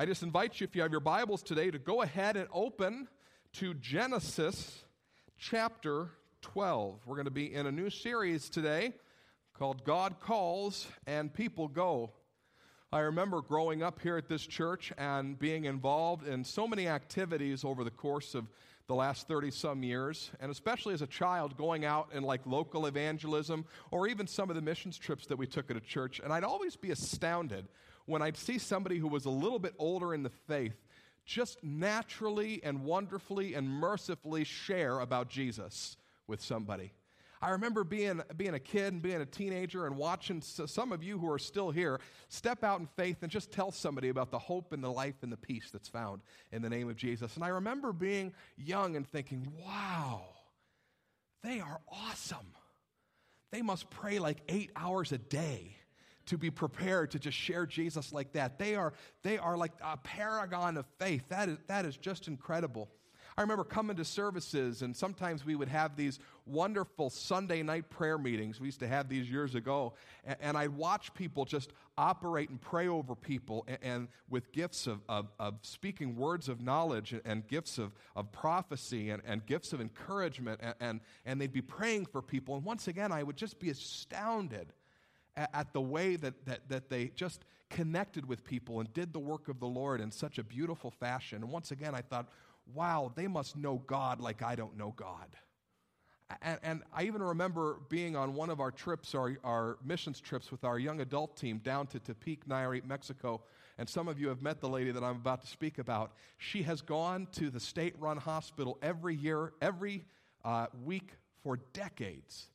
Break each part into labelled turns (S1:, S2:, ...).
S1: I just invite you, if you have your Bibles today, to go ahead and open to Genesis chapter 12. We're going to be in a new series today called God Calls and People Go. I remember growing up here at this church and being involved in so many activities over the course of the last 30 some years, and especially as a child going out in like local evangelism or even some of the missions trips that we took at a church. And I'd always be astounded when I'd see somebody who was a little bit older in the faith just naturally and wonderfully and mercifully share about Jesus with somebody. I remember being, being a kid and being a teenager and watching some of you who are still here step out in faith and just tell somebody about the hope and the life and the peace that's found in the name of Jesus. And I remember being young and thinking, wow, they are awesome. They must pray like eight hours a day to be prepared to just share Jesus like that. They are, they are like a paragon of faith. That is, that is just incredible. I remember coming to services, and sometimes we would have these wonderful Sunday night prayer meetings. We used to have these years ago, and, and I'd watch people just operate and pray over people, and, and with gifts of, of, of, speaking words of knowledge, and, and gifts of, of prophecy, and, gifts of encouragement, and, and they'd be praying for people. And once again, I would just be astounded at, the way that, that, that they just connected with people and did the work of the Lord in such a beautiful fashion. And once again, I thought, wow, they must know God like I don't know God. And, and, I even remember being on one of our trips, our, our missions trips with our young adult team down to Tepic, Nayarit, Mexico. And some of you have met the lady that I'm about to speak about. She has gone to the state run hospital every year, every uh, week for decades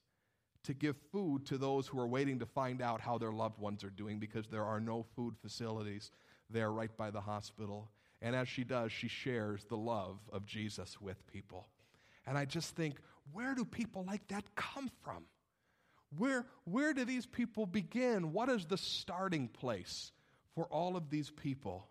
S1: to give food to those who are waiting to find out how their loved ones are doing because there are no food facilities there right by the hospital. And as she does, she shares the love of Jesus with people. And I just think, where do people like that come from? Where, where do these people begin? What is the starting place for all of these people?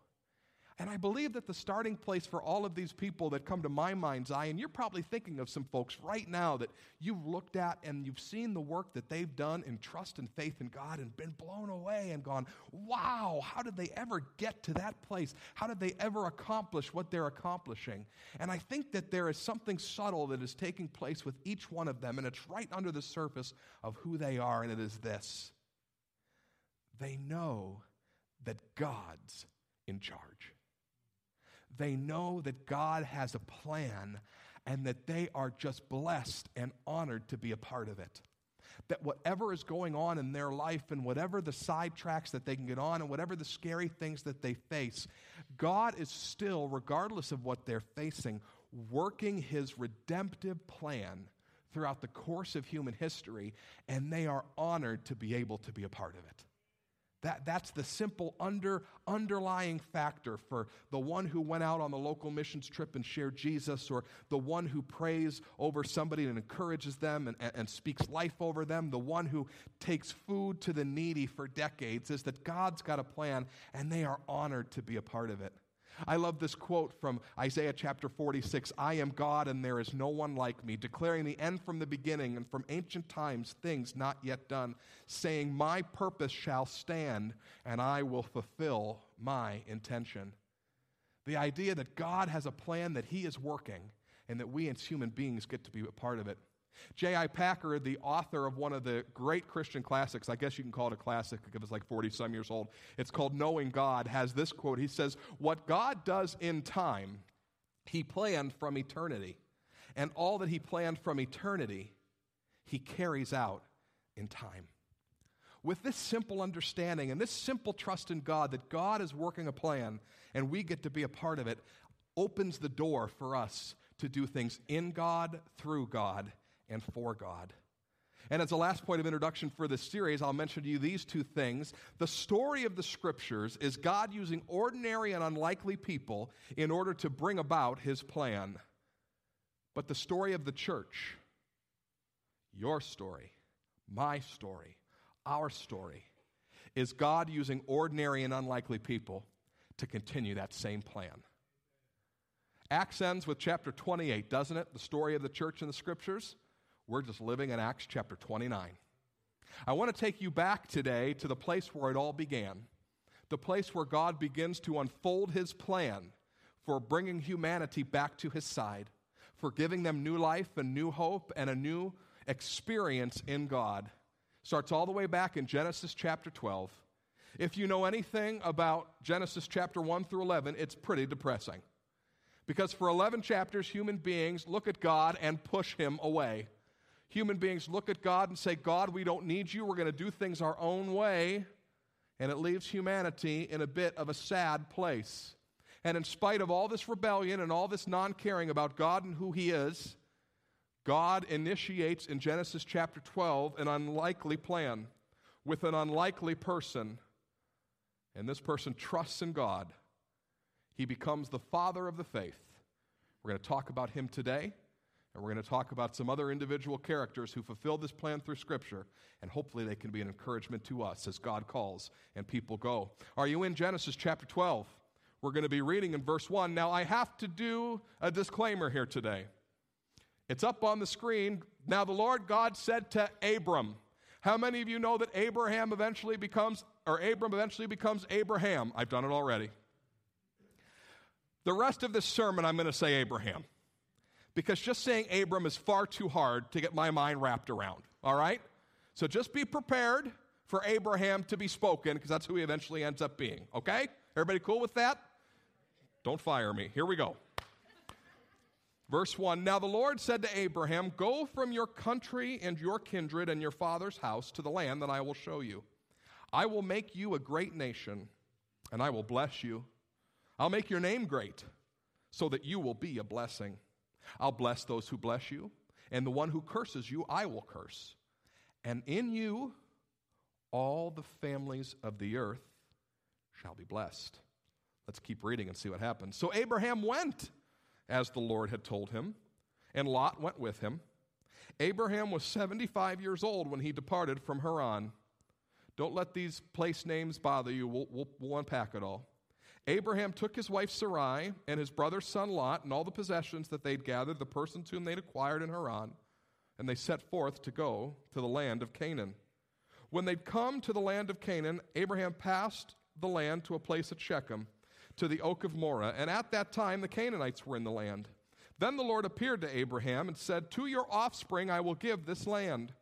S1: And I believe that the starting place for all of these people that come to my mind's eye, and you're probably thinking of some folks right now that you've looked at and you've seen the work that they've done in trust and faith in God and been blown away and gone, wow, how did they ever get to that place? How did they ever accomplish what they're accomplishing? And I think that there is something subtle that is taking place with each one of them, and it's right under the surface of who they are, and it is this they know that God's in charge. They know that God has a plan and that they are just blessed and honored to be a part of it. That whatever is going on in their life and whatever the sidetracks that they can get on and whatever the scary things that they face, God is still, regardless of what they're facing, working his redemptive plan throughout the course of human history, and they are honored to be able to be a part of it. That, that's the simple under, underlying factor for the one who went out on the local missions trip and shared Jesus, or the one who prays over somebody and encourages them and, and, and speaks life over them, the one who takes food to the needy for decades, is that God's got a plan and they are honored to be a part of it. I love this quote from Isaiah chapter 46 I am God and there is no one like me, declaring the end from the beginning and from ancient times things not yet done, saying, My purpose shall stand and I will fulfill my intention. The idea that God has a plan that He is working and that we as human beings get to be a part of it. J.I. Packer, the author of one of the great Christian classics, I guess you can call it a classic because it's like 40 some years old. It's called Knowing God, has this quote. He says, What God does in time, he planned from eternity. And all that he planned from eternity, he carries out in time. With this simple understanding and this simple trust in God that God is working a plan and we get to be a part of it, opens the door for us to do things in God, through God, and for God. And as a last point of introduction for this series, I'll mention to you these two things. The story of the scriptures is God using ordinary and unlikely people in order to bring about his plan. But the story of the church, your story, my story, our story, is God using ordinary and unlikely people to continue that same plan. Acts ends with chapter 28, doesn't it? The story of the church in the scriptures. We're just living in Acts chapter 29. I want to take you back today to the place where it all began, the place where God begins to unfold his plan for bringing humanity back to his side, for giving them new life and new hope and a new experience in God. Starts all the way back in Genesis chapter 12. If you know anything about Genesis chapter 1 through 11, it's pretty depressing. Because for 11 chapters, human beings look at God and push him away. Human beings look at God and say, God, we don't need you. We're going to do things our own way. And it leaves humanity in a bit of a sad place. And in spite of all this rebellion and all this non caring about God and who He is, God initiates in Genesis chapter 12 an unlikely plan with an unlikely person. And this person trusts in God. He becomes the father of the faith. We're going to talk about him today, and we're going to talk about some other individual characters who fulfill this plan through Scripture, and hopefully they can be an encouragement to us as God calls and people go. Are you in Genesis chapter 12? We're going to be reading in verse 1. Now, I have to do a disclaimer here today. It's up on the screen. Now, the Lord God said to Abram, How many of you know that Abraham eventually becomes, or Abram eventually becomes Abraham? I've done it already. The rest of this sermon, I'm going to say Abraham. Because just saying Abram is far too hard to get my mind wrapped around, all right? So just be prepared for Abraham to be spoken, because that's who he eventually ends up being, okay? Everybody cool with that? Don't fire me. Here we go. Verse 1 Now the Lord said to Abraham, Go from your country and your kindred and your father's house to the land that I will show you. I will make you a great nation, and I will bless you. I'll make your name great, so that you will be a blessing. I'll bless those who bless you, and the one who curses you, I will curse. And in you, all the families of the earth shall be blessed. Let's keep reading and see what happens. So Abraham went as the Lord had told him, and Lot went with him. Abraham was 75 years old when he departed from Haran. Don't let these place names bother you. We'll, we'll, we'll unpack it all. Abraham took his wife Sarai and his brother's son Lot and all the possessions that they'd gathered, the persons whom they'd acquired in Haran, and they set forth to go to the land of Canaan. When they'd come to the land of Canaan, Abraham passed the land to a place at Shechem to the oak of Moreh. And at that time, the Canaanites were in the land. Then the Lord appeared to Abraham and said, To your offspring I will give this land.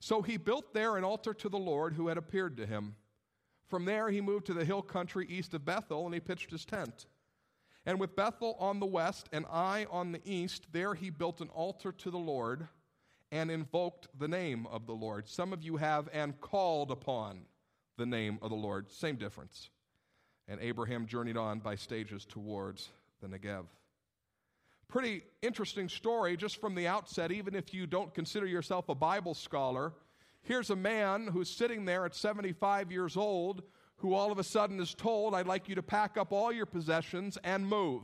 S1: So he built there an altar to the Lord who had appeared to him. From there, he moved to the hill country east of Bethel and he pitched his tent. And with Bethel on the west and Ai on the east, there he built an altar to the Lord and invoked the name of the Lord. Some of you have and called upon the name of the Lord. Same difference and Abraham journeyed on by stages towards the Negev. Pretty interesting story just from the outset, even if you don't consider yourself a Bible scholar. Here's a man who's sitting there at 75 years old who all of a sudden is told, I'd like you to pack up all your possessions and move.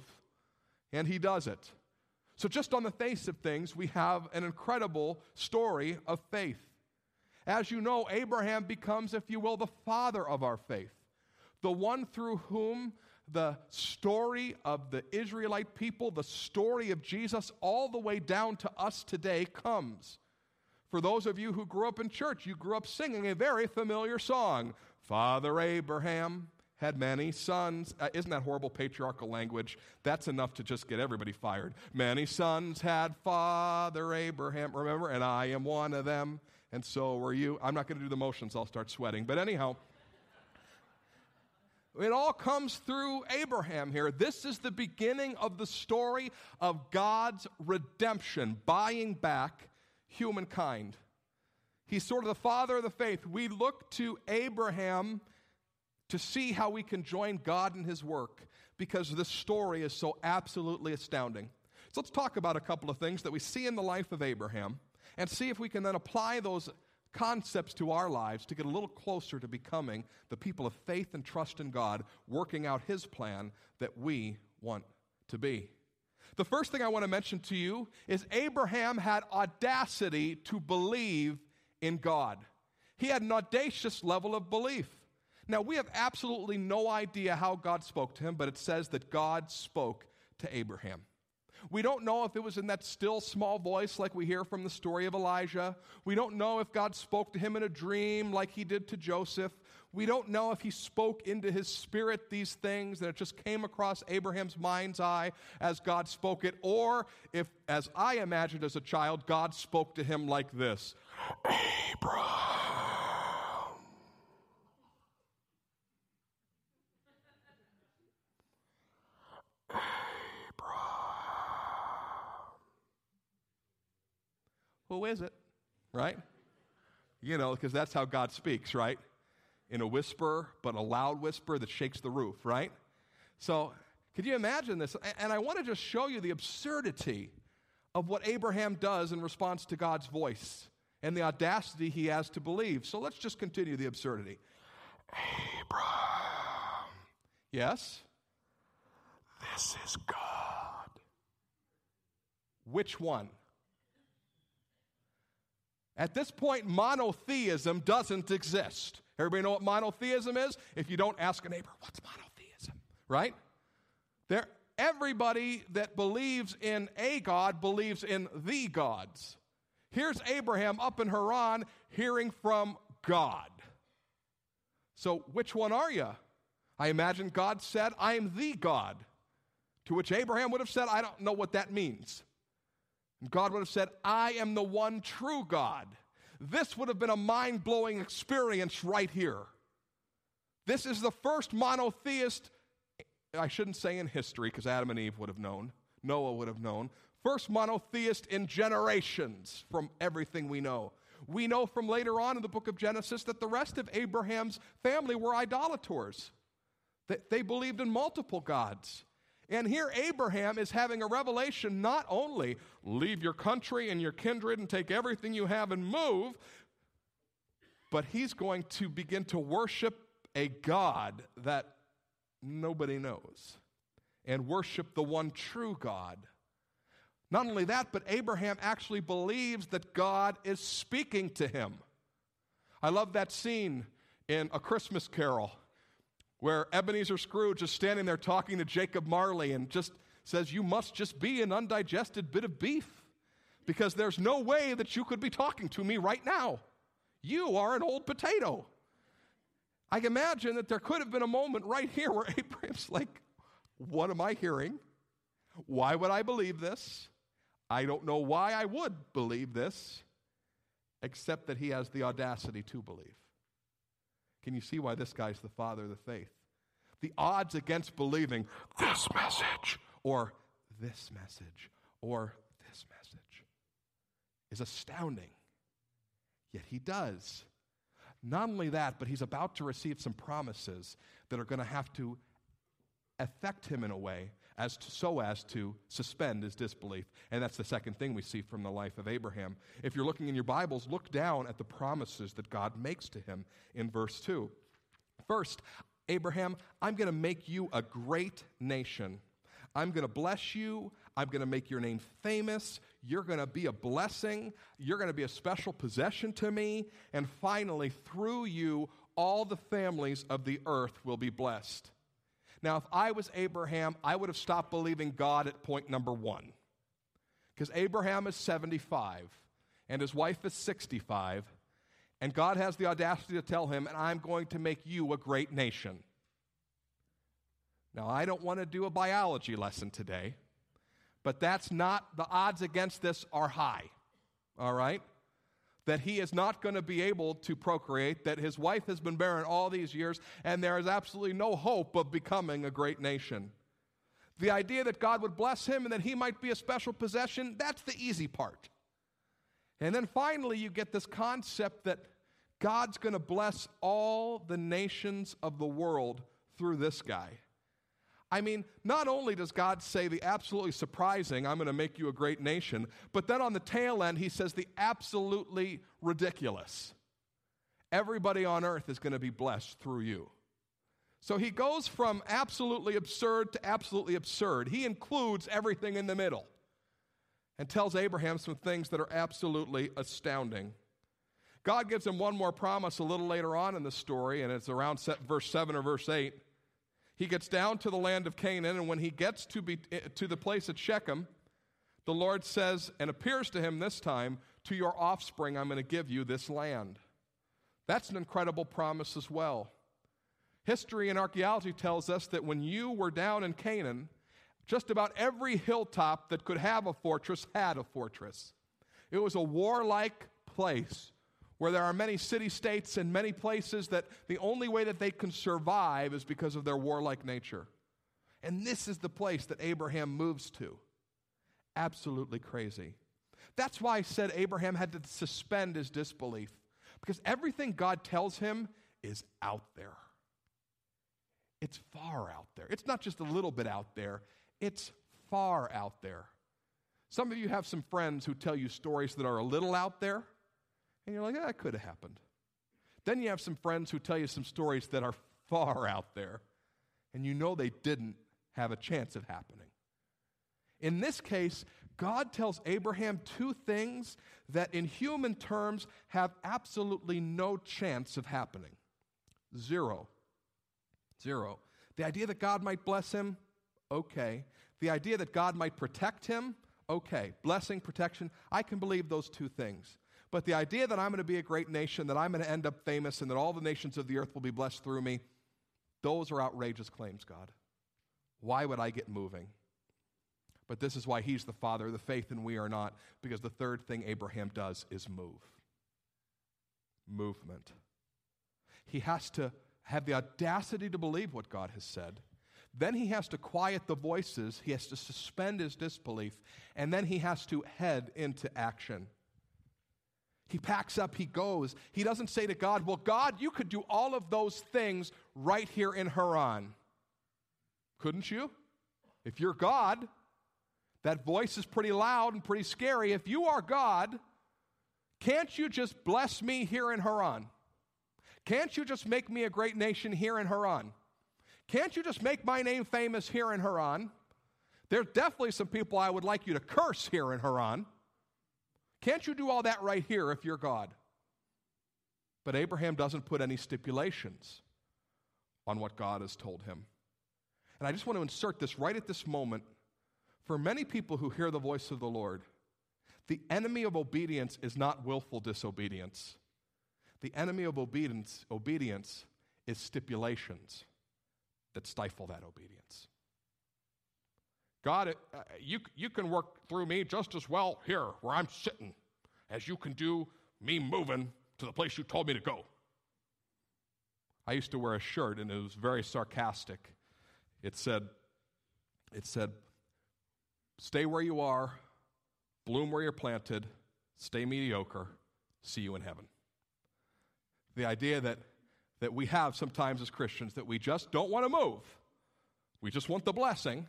S1: And he does it. So, just on the face of things, we have an incredible story of faith. As you know, Abraham becomes, if you will, the father of our faith the one through whom the story of the Israelite people, the story of Jesus, all the way down to us today comes. For those of you who grew up in church, you grew up singing a very familiar song Father Abraham had many sons. Uh, isn't that horrible patriarchal language? That's enough to just get everybody fired. Many sons had Father Abraham, remember? And I am one of them, and so were you. I'm not going to do the motions, I'll start sweating. But anyhow, it all comes through Abraham here. This is the beginning of the story of God's redemption, buying back humankind. He's sort of the father of the faith. We look to Abraham to see how we can join God in his work because this story is so absolutely astounding. So let's talk about a couple of things that we see in the life of Abraham and see if we can then apply those concepts to our lives to get a little closer to becoming the people of faith and trust in God, working out His plan that we want to be. The first thing I want to mention to you is Abraham had audacity to believe in God. He had an audacious level of belief. Now, we have absolutely no idea how God spoke to him, but it says that God spoke to Abraham. We don't know if it was in that still small voice like we hear from the story of Elijah. We don't know if God spoke to him in a dream like he did to Joseph. We don't know if he spoke into his spirit these things, that it just came across Abraham's mind's eye as God spoke it, or if, as I imagined as a child, God spoke to him like this Abraham. Abraham. Who is it? Right? You know, because that's how God speaks, right? In a whisper, but a loud whisper that shakes the roof, right? So, could you imagine this? And I want to just show you the absurdity of what Abraham does in response to God's voice and the audacity he has to believe. So let's just continue the absurdity. Abraham. Yes? This is God. Which one? At this point, monotheism doesn't exist. Everybody know what monotheism is? If you don't ask a neighbor, what's monotheism? Right? There, everybody that believes in a God believes in the gods. Here's Abraham up in Haran hearing from God. So, which one are you? I imagine God said, I am the God. To which Abraham would have said, I don't know what that means. And God would have said, I am the one true God. This would have been a mind blowing experience right here. This is the first monotheist, I shouldn't say in history because Adam and Eve would have known, Noah would have known. First monotheist in generations from everything we know. We know from later on in the book of Genesis that the rest of Abraham's family were idolators, that they believed in multiple gods. And here Abraham is having a revelation not only leave your country and your kindred and take everything you have and move, but he's going to begin to worship a God that nobody knows and worship the one true God. Not only that, but Abraham actually believes that God is speaking to him. I love that scene in A Christmas Carol where Ebenezer Scrooge is standing there talking to Jacob Marley and just says, You must just be an undigested bit of beef because there's no way that you could be talking to me right now. You are an old potato. I imagine that there could have been a moment right here where Abraham's like, What am I hearing? Why would I believe this? I don't know why I would believe this, except that he has the audacity to believe. Can you see why this guy's the father of the faith? The odds against believing this message or this message or this message is astounding. Yet he does. Not only that, but he's about to receive some promises that are going to have to affect him in a way as to, so as to suspend his disbelief. And that's the second thing we see from the life of Abraham. If you're looking in your Bibles, look down at the promises that God makes to him in verse 2. First, Abraham, I'm going to make you a great nation. I'm going to bless you. I'm going to make your name famous. You're going to be a blessing. You're going to be a special possession to me. And finally, through you, all the families of the earth will be blessed. Now, if I was Abraham, I would have stopped believing God at point number one. Because Abraham is 75 and his wife is 65, and God has the audacity to tell him, and I'm going to make you a great nation. Now, I don't want to do a biology lesson today, but that's not, the odds against this are high, all right? That he is not going to be able to procreate, that his wife has been barren all these years, and there is absolutely no hope of becoming a great nation. The idea that God would bless him and that he might be a special possession, that's the easy part. And then finally, you get this concept that God's going to bless all the nations of the world through this guy. I mean, not only does God say the absolutely surprising, I'm going to make you a great nation, but then on the tail end, he says the absolutely ridiculous. Everybody on earth is going to be blessed through you. So he goes from absolutely absurd to absolutely absurd. He includes everything in the middle and tells Abraham some things that are absolutely astounding. God gives him one more promise a little later on in the story, and it's around verse 7 or verse 8. He gets down to the land of Canaan, and when he gets to, be, eh, to the place at Shechem, the Lord says and appears to him this time, To your offspring, I'm going to give you this land. That's an incredible promise as well. History and archaeology tells us that when you were down in Canaan, just about every hilltop that could have a fortress had a fortress. It was a warlike place where there are many city states and many places that the only way that they can survive is because of their warlike nature. And this is the place that Abraham moves to. Absolutely crazy. That's why I said Abraham had to suspend his disbelief, because everything God tells him is out there. It's far out there. It's not just a little bit out there, it's far out there. Some of you have some friends who tell you stories that are a little out there, and you're like, ah, that could have happened. Then you have some friends who tell you some stories that are far out there, and you know they didn't have a chance of happening. In this case, God tells Abraham two things that in human terms have absolutely no chance of happening. Zero. Zero. The idea that God might bless him, okay. The idea that God might protect him, okay. Blessing, protection, I can believe those two things. But the idea that I'm going to be a great nation, that I'm going to end up famous, and that all the nations of the earth will be blessed through me, those are outrageous claims, God. Why would I get moving? But this is why he's the father of the faith and we are not, because the third thing Abraham does is move. Movement. He has to have the audacity to believe what God has said. Then he has to quiet the voices, he has to suspend his disbelief, and then he has to head into action. He packs up, he goes. He doesn't say to God, Well, God, you could do all of those things right here in Haran. Couldn't you? If you're God, that voice is pretty loud and pretty scary. If you are God, can't you just bless me here in Haran? Can't you just make me a great nation here in Haran? Can't you just make my name famous here in Haran? There's definitely some people I would like you to curse here in Haran. Can't you do all that right here if you're God? But Abraham doesn't put any stipulations on what God has told him. And I just want to insert this right at this moment. For many people who hear the voice of the Lord, the enemy of obedience is not willful disobedience. The enemy of obedience, obedience is stipulations that stifle that obedience. God, uh, you, you can work through me just as well here where I'm sitting as you can do me moving to the place you told me to go. I used to wear a shirt and it was very sarcastic. It said, it said, stay where you are, bloom where you're planted, stay mediocre, see you in heaven. The idea that, that we have sometimes as Christians that we just don't want to move. We just want the blessing.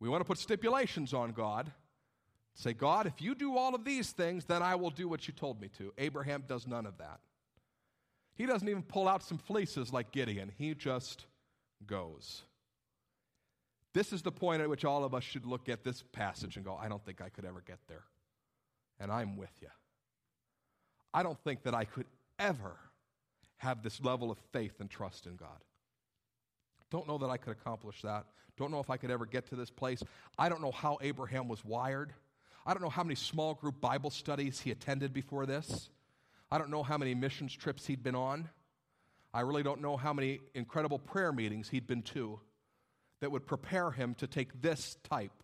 S1: We want to put stipulations on God. Say, God, if you do all of these things, then I will do what you told me to. Abraham does none of that. He doesn't even pull out some fleeces like Gideon, he just goes. This is the point at which all of us should look at this passage and go, I don't think I could ever get there. And I'm with you. I don't think that I could ever have this level of faith and trust in God. Don't know that I could accomplish that. Don't know if I could ever get to this place. I don't know how Abraham was wired. I don't know how many small group Bible studies he attended before this. I don't know how many missions trips he'd been on. I really don't know how many incredible prayer meetings he'd been to that would prepare him to take this type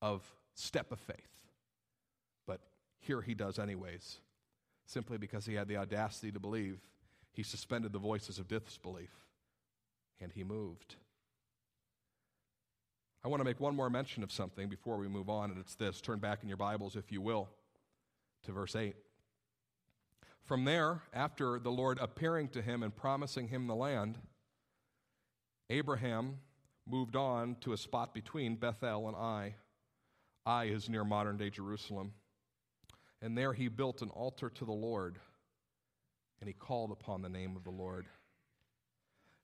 S1: of step of faith. But here he does, anyways, simply because he had the audacity to believe. He suspended the voices of disbelief and he moved. I want to make one more mention of something before we move on, and it's this. Turn back in your Bibles, if you will, to verse 8. From there, after the Lord appearing to him and promising him the land, Abraham moved on to a spot between Bethel and Ai. Ai is near modern day Jerusalem. And there he built an altar to the Lord, and he called upon the name of the Lord.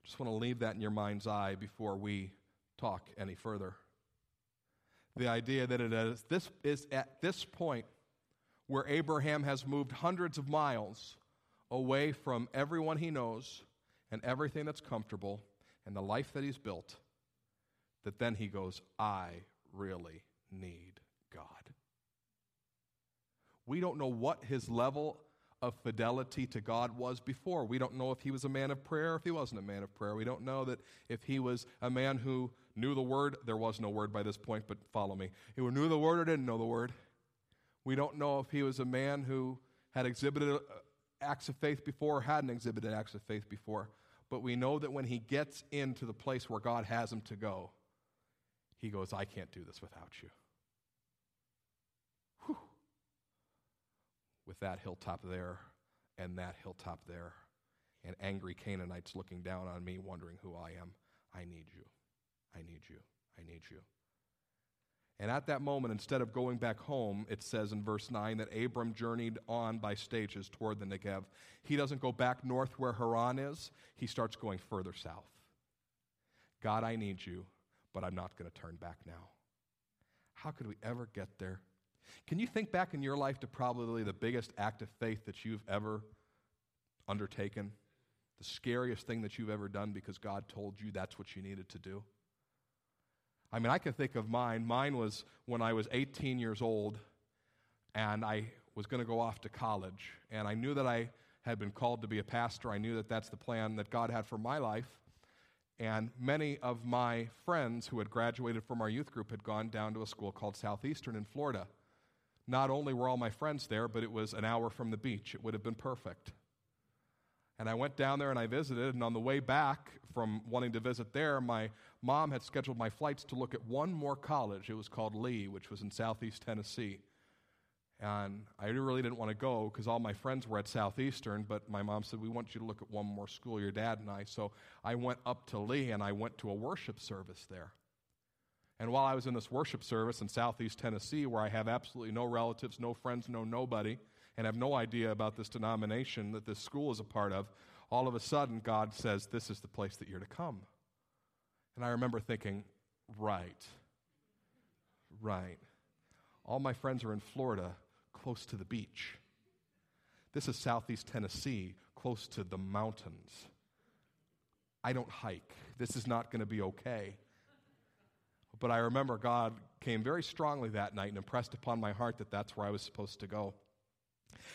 S1: Just want to leave that in your mind's eye before we talk any further. The idea that it is, this is at this point where Abraham has moved hundreds of miles away from everyone he knows and everything that's comfortable and the life that he's built, that then he goes, I really need God. We don't know what his level of fidelity to God was before. We don't know if he was a man of prayer, if he wasn't a man of prayer. We don't know that if he was a man who knew the word. There was no word by this point, but follow me. He knew the word or didn't know the word. We don't know if he was a man who had exhibited uh, acts of faith before or hadn't exhibited acts of faith before. But we know that when he gets into the place where God has him to go, he goes, I can't do this without you. With that hilltop there and that hilltop there, and angry Canaanites looking down on me, wondering who I am, I need you. I need you. I need you. And at that moment, instead of going back home, it says in verse 9 that Abram journeyed on by stages toward the Negev. He doesn't go back north where Haran is, he starts going further south. God, I need you, but I'm not going to turn back now. How could we ever get there? Can you think back in your life to probably the biggest act of faith that you've ever undertaken? The scariest thing that you've ever done because God told you that's what you needed to do? I mean, I can think of mine. Mine was when I was 18 years old and I was going to go off to college. And I knew that I had been called to be a pastor. I knew that that's the plan that God had for my life. And many of my friends who had graduated from our youth group had gone down to a school called Southeastern in Florida. Not only were all my friends there, but it was an hour from the beach. It would have been perfect. And I went down there and I visited, and on the way back from wanting to visit there, my mom had scheduled my flights to look at one more college. It was called Lee, which was in southeast Tennessee. And I really didn't want to go because all my friends were at Southeastern, but my mom said, We want you to look at one more school, your dad and I. So I went up to Lee and I went to a worship service there. And while I was in this worship service in Southeast Tennessee, where I have absolutely no relatives, no friends, no nobody, and have no idea about this denomination that this school is a part of, all of a sudden God says, This is the place that you're to come. And I remember thinking, Right, right. All my friends are in Florida, close to the beach. This is southeast Tennessee, close to the mountains. I don't hike. This is not going to be okay. But I remember God came very strongly that night and impressed upon my heart that that's where I was supposed to go.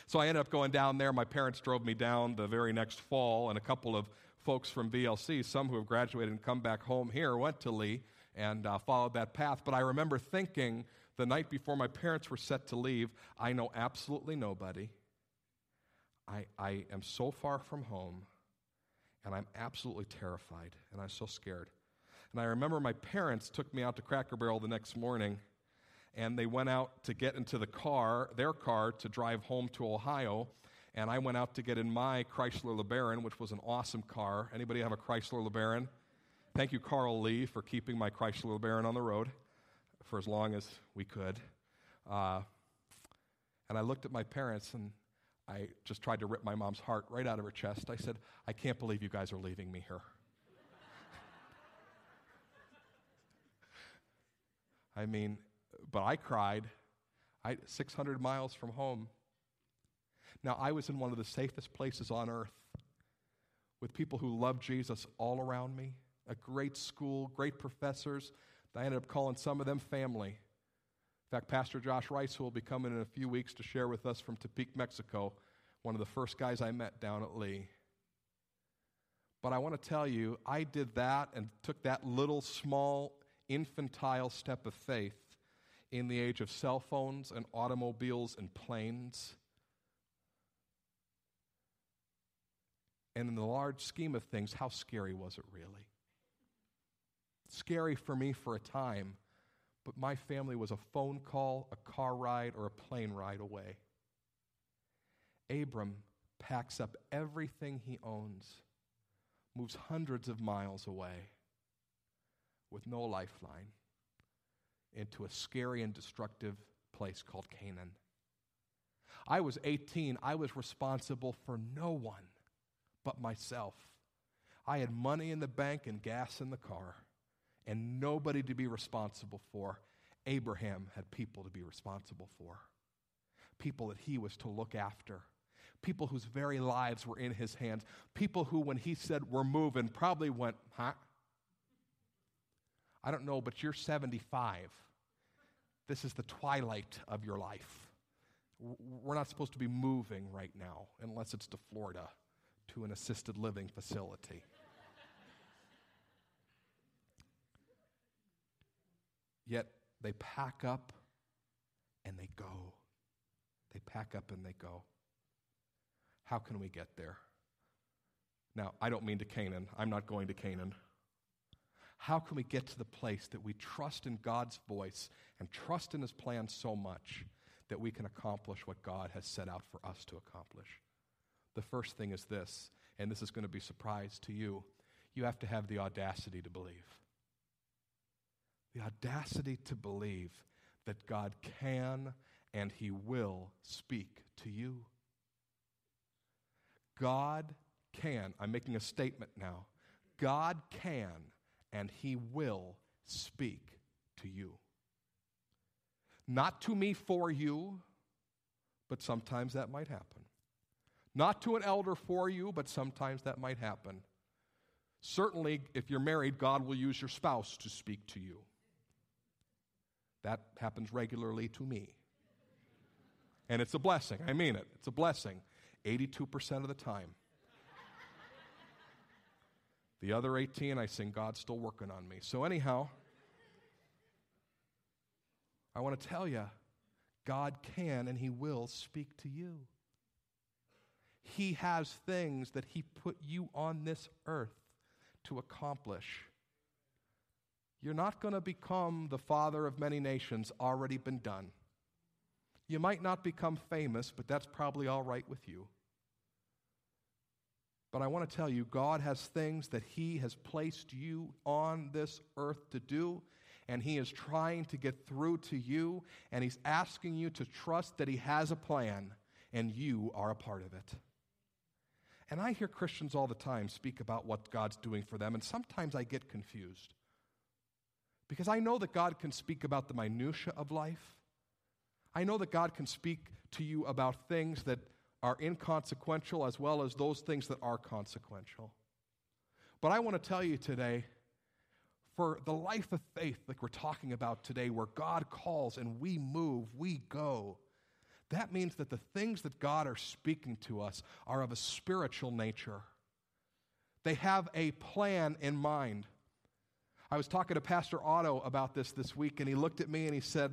S1: So I ended up going down there. My parents drove me down the very next fall, and a couple of folks from VLC, some who have graduated and come back home here, went to Lee and uh, followed that path. But I remember thinking the night before my parents were set to leave, I know absolutely nobody. I, I am so far from home, and I'm absolutely terrified, and I'm so scared. And I remember my parents took me out to Cracker Barrel the next morning and they went out to get into the car, their car, to drive home to Ohio. And I went out to get in my Chrysler LeBaron, which was an awesome car. Anybody have a Chrysler LeBaron? Thank you, Carl Lee, for keeping my Chrysler LeBaron on the road for as long as we could. Uh, and I looked at my parents and I just tried to rip my mom's heart right out of her chest. I said, I can't believe you guys are leaving me here. I mean, but I cried. I, 600 miles from home. Now, I was in one of the safest places on earth with people who loved Jesus all around me, a great school, great professors. I ended up calling some of them family. In fact, Pastor Josh Rice, who will be coming in a few weeks to share with us from Tepic, Mexico, one of the first guys I met down at Lee. But I want to tell you, I did that and took that little small infantile step of faith in the age of cell phones and automobiles and planes. And in the large scheme of things, how scary was it really? Scary for me for a time, but my family was a phone call, a car ride, or a plane ride away. Abram packs up everything he owns, moves hundreds of miles away with no lifeline into a scary and destructive place called Canaan. I was 18. I was responsible for no one but myself. I had money in the bank and gas in the car, and nobody to be responsible for. Abraham had people to be responsible for, people that he was to look after, people whose very lives were in his hands, people who, when he said, We're moving, probably went, Huh? I don't know, but you're 75. This is the twilight of your life. We're not supposed to be moving right now unless it's to Florida to an assisted living facility. Yet they pack up and they go. They pack up and they go. How can we get there? Now, I don't mean to Canaan. I'm not going to Canaan. How can we get to the place that we trust in God's voice and trust in His plan so much that we can accomplish what God has set out for us to accomplish? The first thing is this, and this is going to be a surprise to you. You have to have the audacity to believe. The audacity to believe that God can and He will speak to you. God can, I'm making a statement now. God can and He will speak to you. Not to me for you, but sometimes that might happen. Not to an elder for you, but sometimes that might happen. Certainly, if you're married, God will use your spouse to speak to you. That happens regularly to me. And it's a blessing. I mean it. It's a blessing 82% of the time. The other 18, I sing, God's still working on me. So, anyhow, I want to tell you, God can and He will speak to you. He has things that He put you on this earth to accomplish. You're not going to become the father of many nations, already been done. You might not become famous, but that's probably all right with you. But I want to tell you, God has things that He has placed you on this earth to do, and He is trying to get through to you, and He's asking you to trust that He has a plan, and you are a part of it. And I hear Christians all the time speak about what God's doing for them, and sometimes I get confused. Because I know that God can speak about the minutiae of life. I know that God can speak to you about things that are inconsequential as well as those things that are consequential. But I want to tell you today for the life of faith, like we're talking about today, where God calls and we move, we go, that means that the things that God are speaking to us are of a spiritual nature. They have a plan in mind. I was talking to Pastor Otto about this this week, and he looked at me and he said,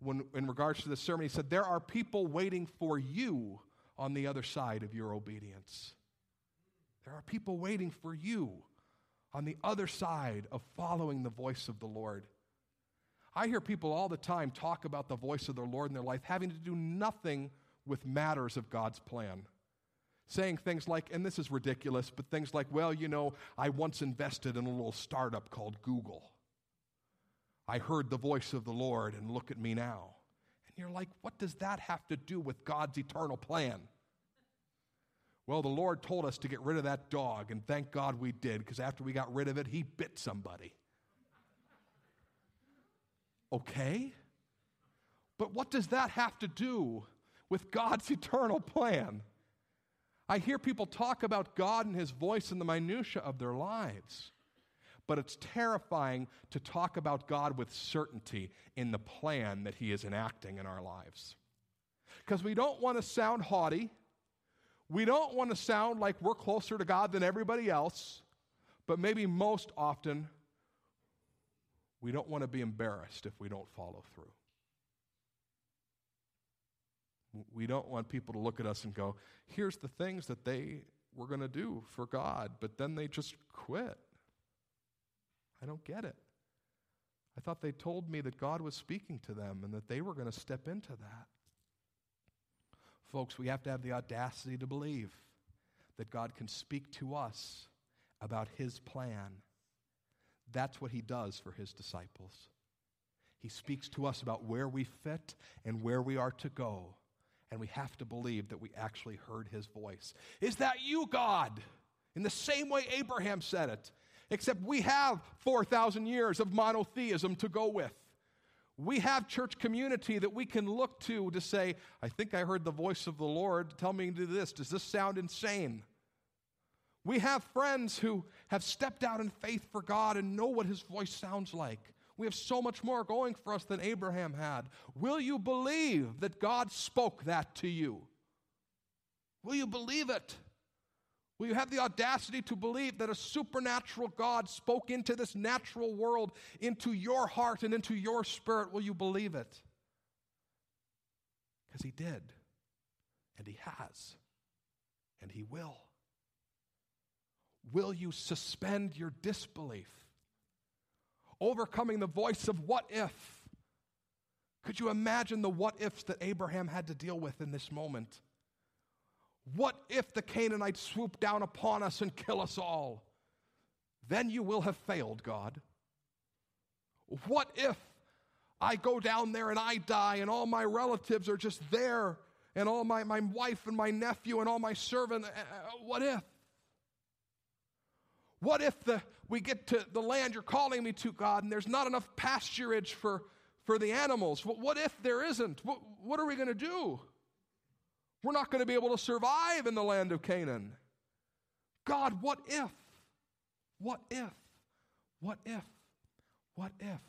S1: when, in regards to the sermon, he said, There are people waiting for you on the other side of your obedience. There are people waiting for you on the other side of following the voice of the Lord. I hear people all the time talk about the voice of the Lord in their life having to do nothing with matters of God's plan. Saying things like, and this is ridiculous, but things like, well, you know, I once invested in a little startup called Google. I heard the voice of the Lord, and look at me now. You're like, what does that have to do with God's eternal plan? Well, the Lord told us to get rid of that dog, and thank God we did, because after we got rid of it, he bit somebody. Okay? But what does that have to do with God's eternal plan? I hear people talk about God and his voice in the minutiae of their lives. But it's terrifying to talk about God with certainty in the plan that He is enacting in our lives. Because we don't want to sound haughty. We don't want to sound like we're closer to God than everybody else. But maybe most often, we don't want to be embarrassed if we don't follow through. We don't want people to look at us and go, here's the things that they were going to do for God, but then they just quit. I don't get it. I thought they told me that God was speaking to them and that they were going to step into that. Folks, we have to have the audacity to believe that God can speak to us about His plan. That's what He does for His disciples. He speaks to us about where we fit and where we are to go. And we have to believe that we actually heard His voice. Is that you, God? In the same way Abraham said it. Except we have 4,000 years of monotheism to go with. We have church community that we can look to to say, I think I heard the voice of the Lord tell me to do this. Does this sound insane? We have friends who have stepped out in faith for God and know what his voice sounds like. We have so much more going for us than Abraham had. Will you believe that God spoke that to you? Will you believe it? Will you have the audacity to believe that a supernatural God spoke into this natural world, into your heart and into your spirit? Will you believe it? Because He did, and He has, and He will. Will you suspend your disbelief? Overcoming the voice of what if? Could you imagine the what ifs that Abraham had to deal with in this moment? What if the Canaanites swoop down upon us and kill us all? Then you will have failed, God. What if I go down there and I die and all my relatives are just there and all my, my wife and my nephew and all my servant? Uh, uh, what if? What if the, we get to the land you're calling me to, God, and there's not enough pasturage for, for the animals? What, if there isn't? What, what are we going to do? We're not going to be able to survive in the land of Canaan. God, what if? What if? What if? What if?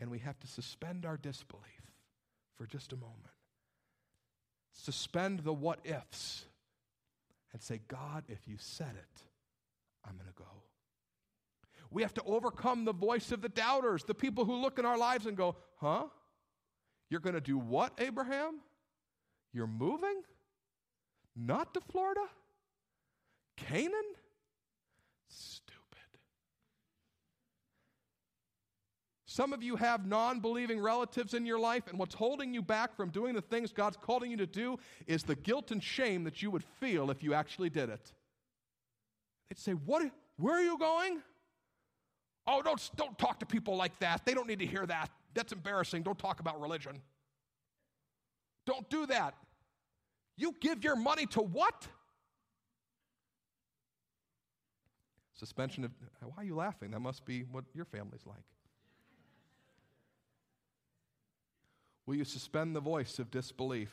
S1: And we have to suspend our disbelief for just a moment. Suspend the what ifs and say, God, if you said it, I'm going to go. We have to overcome the voice of the doubters, the people who look in our lives and go, huh? You're going to do what, Abraham? You're moving? Not to Florida? Canaan? Stupid. Some of you have non believing relatives in your life, and what's holding you back from doing the things God's calling you to do is the guilt and shame that you would feel if you actually did it. They'd say, What? Where are you going? Oh, don't, don't talk to people like that. They don't need to hear that. That's embarrassing. Don't talk about religion. Don't do that. You give your money to what? Suspension of. Why are you laughing? That must be what your family's like. Will you suspend the voice of disbelief?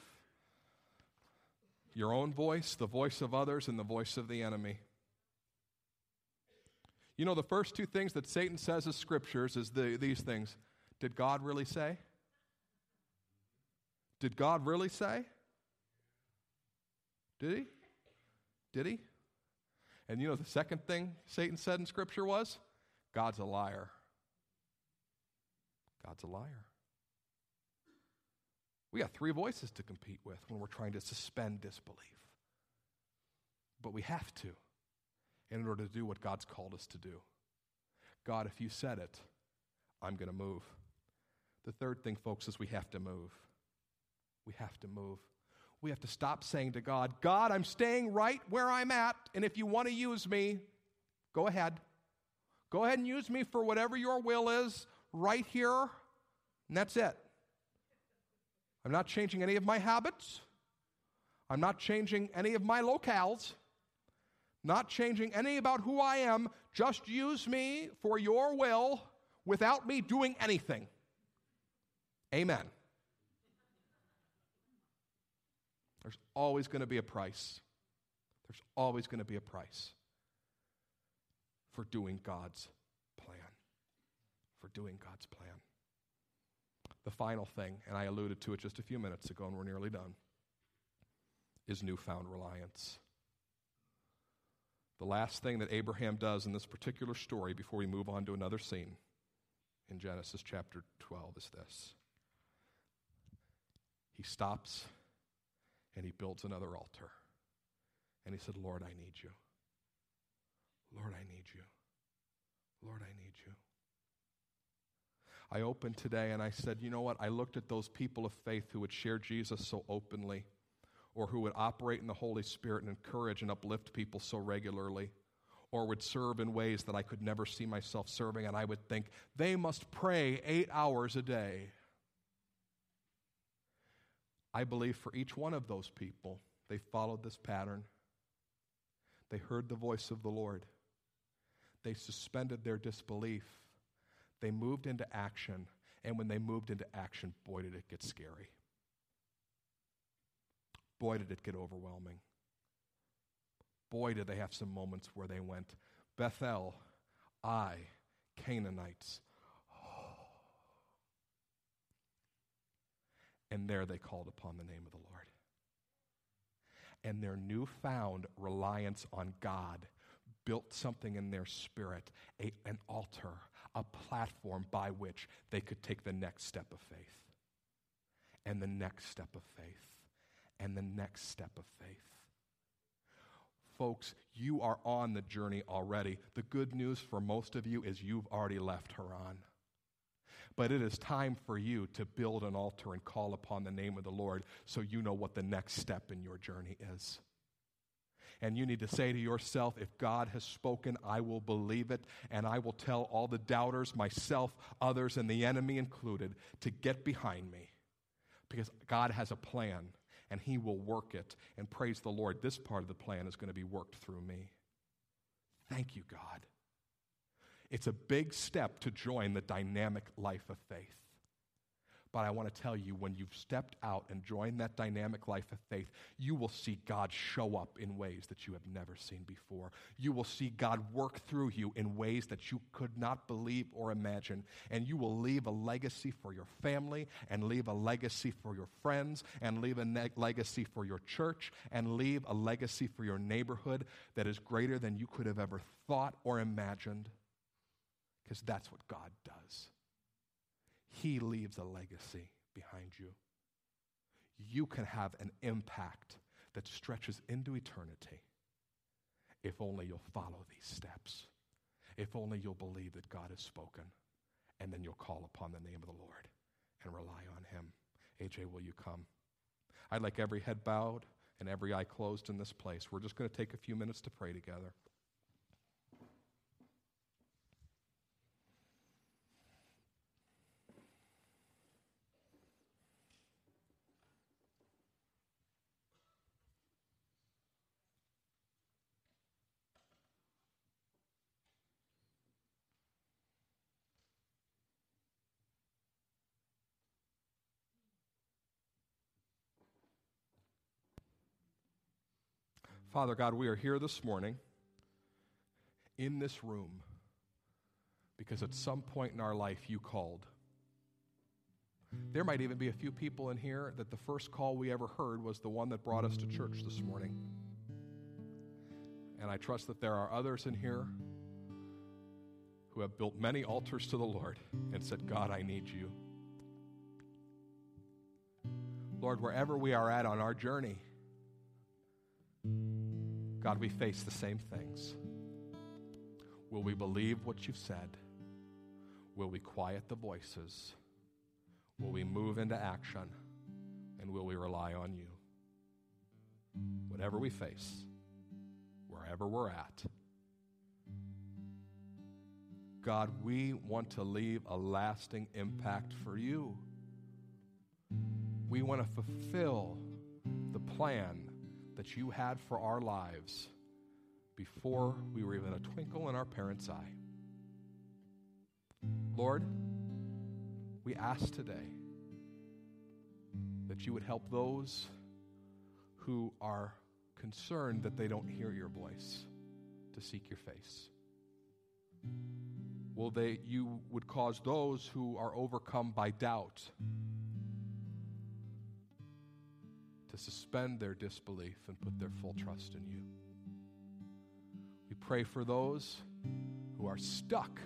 S1: Your own voice, the voice of others, and the voice of the enemy. You know, the first two things that Satan says as scriptures is the, these things. Did God really say? Did God really say? Did he? Did he? And you know the second thing Satan said in Scripture was? God's a liar. God's a liar. We got three voices to compete with when we're trying to suspend disbelief. But we have to in order to do what God's called us to do. God, if you said it, I'm going to move. The third thing, folks, is we have to move. We have to move. We have to stop saying to God, God, I'm staying right where I'm at, and if you want to use me, go ahead. Go ahead and use me for whatever your will is right here, and that's it. I'm not changing any of my habits. I'm not changing any of my locales. Not changing any about who I am. Just use me for your will without me doing anything. Amen. There's always going to be a price. There's always going to be a price for doing God's plan. For doing God's plan. The final thing, and I alluded to it just a few minutes ago, and we're nearly done, is newfound reliance. The last thing that Abraham does in this particular story before we move on to another scene in Genesis chapter 12 is this he stops and he builds another altar. And he said, Lord, I need you. Lord, I need you. Lord, I need you. I opened today and I said, you know what? I looked at those people of faith who would share Jesus so openly, or who would operate in the Holy Spirit and encourage and uplift people so regularly, or would serve in ways that I could never see myself serving. And I would think, they must pray eight hours a day. Ai believe for each one of those people, they followed this pattern. They heard the voice of the Lord. They suspended their disbelief. They moved into action. And when they moved into action, boy, did it get scary. Boy, did it get overwhelming. Boy, did they have some moments where they went, Bethel, I Canaanites. And there they called upon the name of the Lord. And their newfound reliance on God built something in their spirit a, an altar, a platform by which they could take the next step of faith, and the next step of faith, and the next step of faith. Folks, you are on the journey already. The good news for most of you is you've already left Haran. But it is time for you to build an altar and call upon the name of the Lord so you know what the next step in your journey is. And you need to say to yourself, if God has spoken, I will believe it, and I will tell all the doubters, myself, others, and the enemy included, to get behind me. Because God has a plan, and He will work it. And praise the Lord, this part of the plan is going to be worked through me. Thank you, God. It's a big step to join the dynamic life of faith. But I want to tell you, when you've stepped out and joined that dynamic life of faith, you will see God show up in ways that you have never seen before. You will see God work through you in ways that you could not believe or imagine. And you will leave a legacy for your family, and leave a legacy for your friends, and leave a ne- legacy for your church, and leave a legacy for your neighborhood that is greater than you could have ever thought or imagined. Because that's what God does. He leaves a legacy behind you. You can have an impact that stretches into eternity if only you'll follow these steps. If only you'll believe that God has spoken, and then you'll call upon the name of the Lord and rely on Him. AJ, will you come? I'd like every head bowed and every eye closed in this place. We're just going to take a few minutes to pray together. Father God, we are here this morning in this room because at some point in our life you called. There might even be a few people in here that the first call we ever heard was the one that brought us to church this morning. And I trust that there are others in here who have built many altars to the Lord and said, God, I need you. Lord, wherever we are at on our journey, God, we face the same things. Will we believe what you've said? Will we quiet the voices? Will we move into action? And will we rely on you? Whatever we face, wherever we're at, God, we want to leave a lasting impact for you. We want to fulfill the plan that you had for our lives before we were even a twinkle in our parents' eye. Lord, we ask today that you would help those who are concerned that they don't hear your voice to seek your face. Will they you would cause those who are overcome by doubt suspend their disbelief and put their full trust in you. We pray for those who are stuck,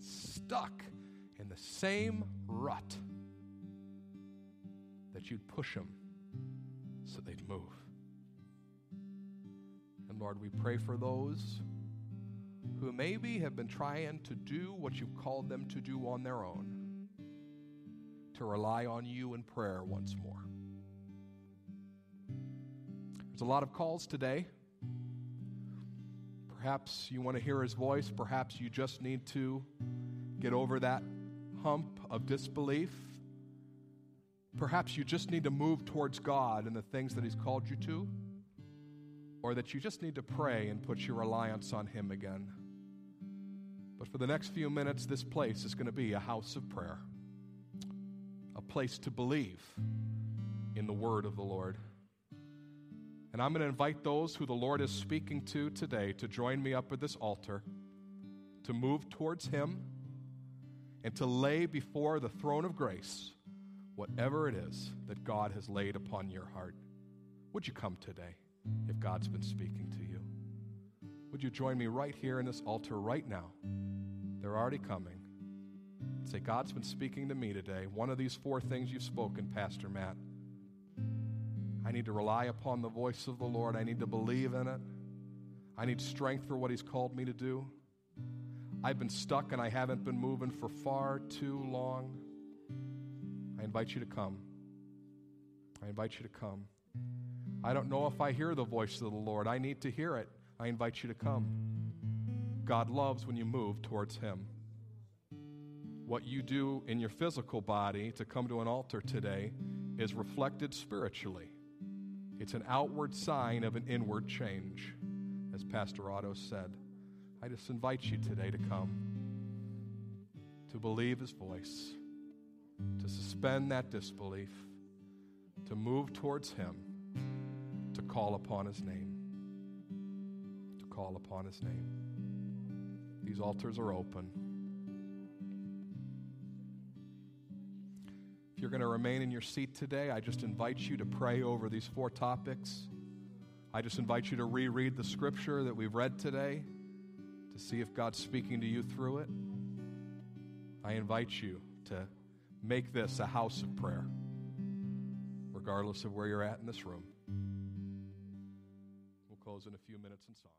S1: stuck in the same rut, that you'd push them so they'd move. And Lord, we pray for those who maybe have been trying to do what you've called them to do on their own, to rely on you in prayer once more. There's a lot of calls today. Perhaps you want to hear his voice. Perhaps you just need to get over that hump of disbelief. Perhaps you just need to move towards God and the things that he's called you to. Or that you just need to pray and put your reliance on him again. But for the next few minutes, this place is going to be a house of prayer, a place to believe in the word of the Lord. And I'm going to invite those who the Lord is speaking to today to join me up at this altar to move towards Him and to lay before the throne of grace whatever it is that God has laid upon your heart. Would you come today if God's been speaking to you? Would you join me right here in this altar right now? They're already coming. Say, God's been speaking to me today. One of these four things you've spoken, Pastor Matt. I need to rely upon the voice of the Lord. I need to believe in it. I need strength for what He's called me to do. I've been stuck and I haven't been moving for far too long. I invite you to come. I invite you to come. I don't know if I hear the voice of the Lord. I need to hear it. I invite you to come. God loves when you move towards Him. What you do in your physical body to come to an altar today is reflected spiritually. It's an outward sign of an inward change, as Pastor Otto said. I just invite you today to come, to believe His voice, to suspend that disbelief, to move towards Him, to call upon His name. To call upon His name. These altars are open. You're going to remain in your seat today, I just invite you to pray over these four topics. I just invite you to reread the scripture that we've read today to see if God's speaking to you through it. I invite you to make this a house of prayer, regardless of where you're at in this room. We'll close in a few minutes in song.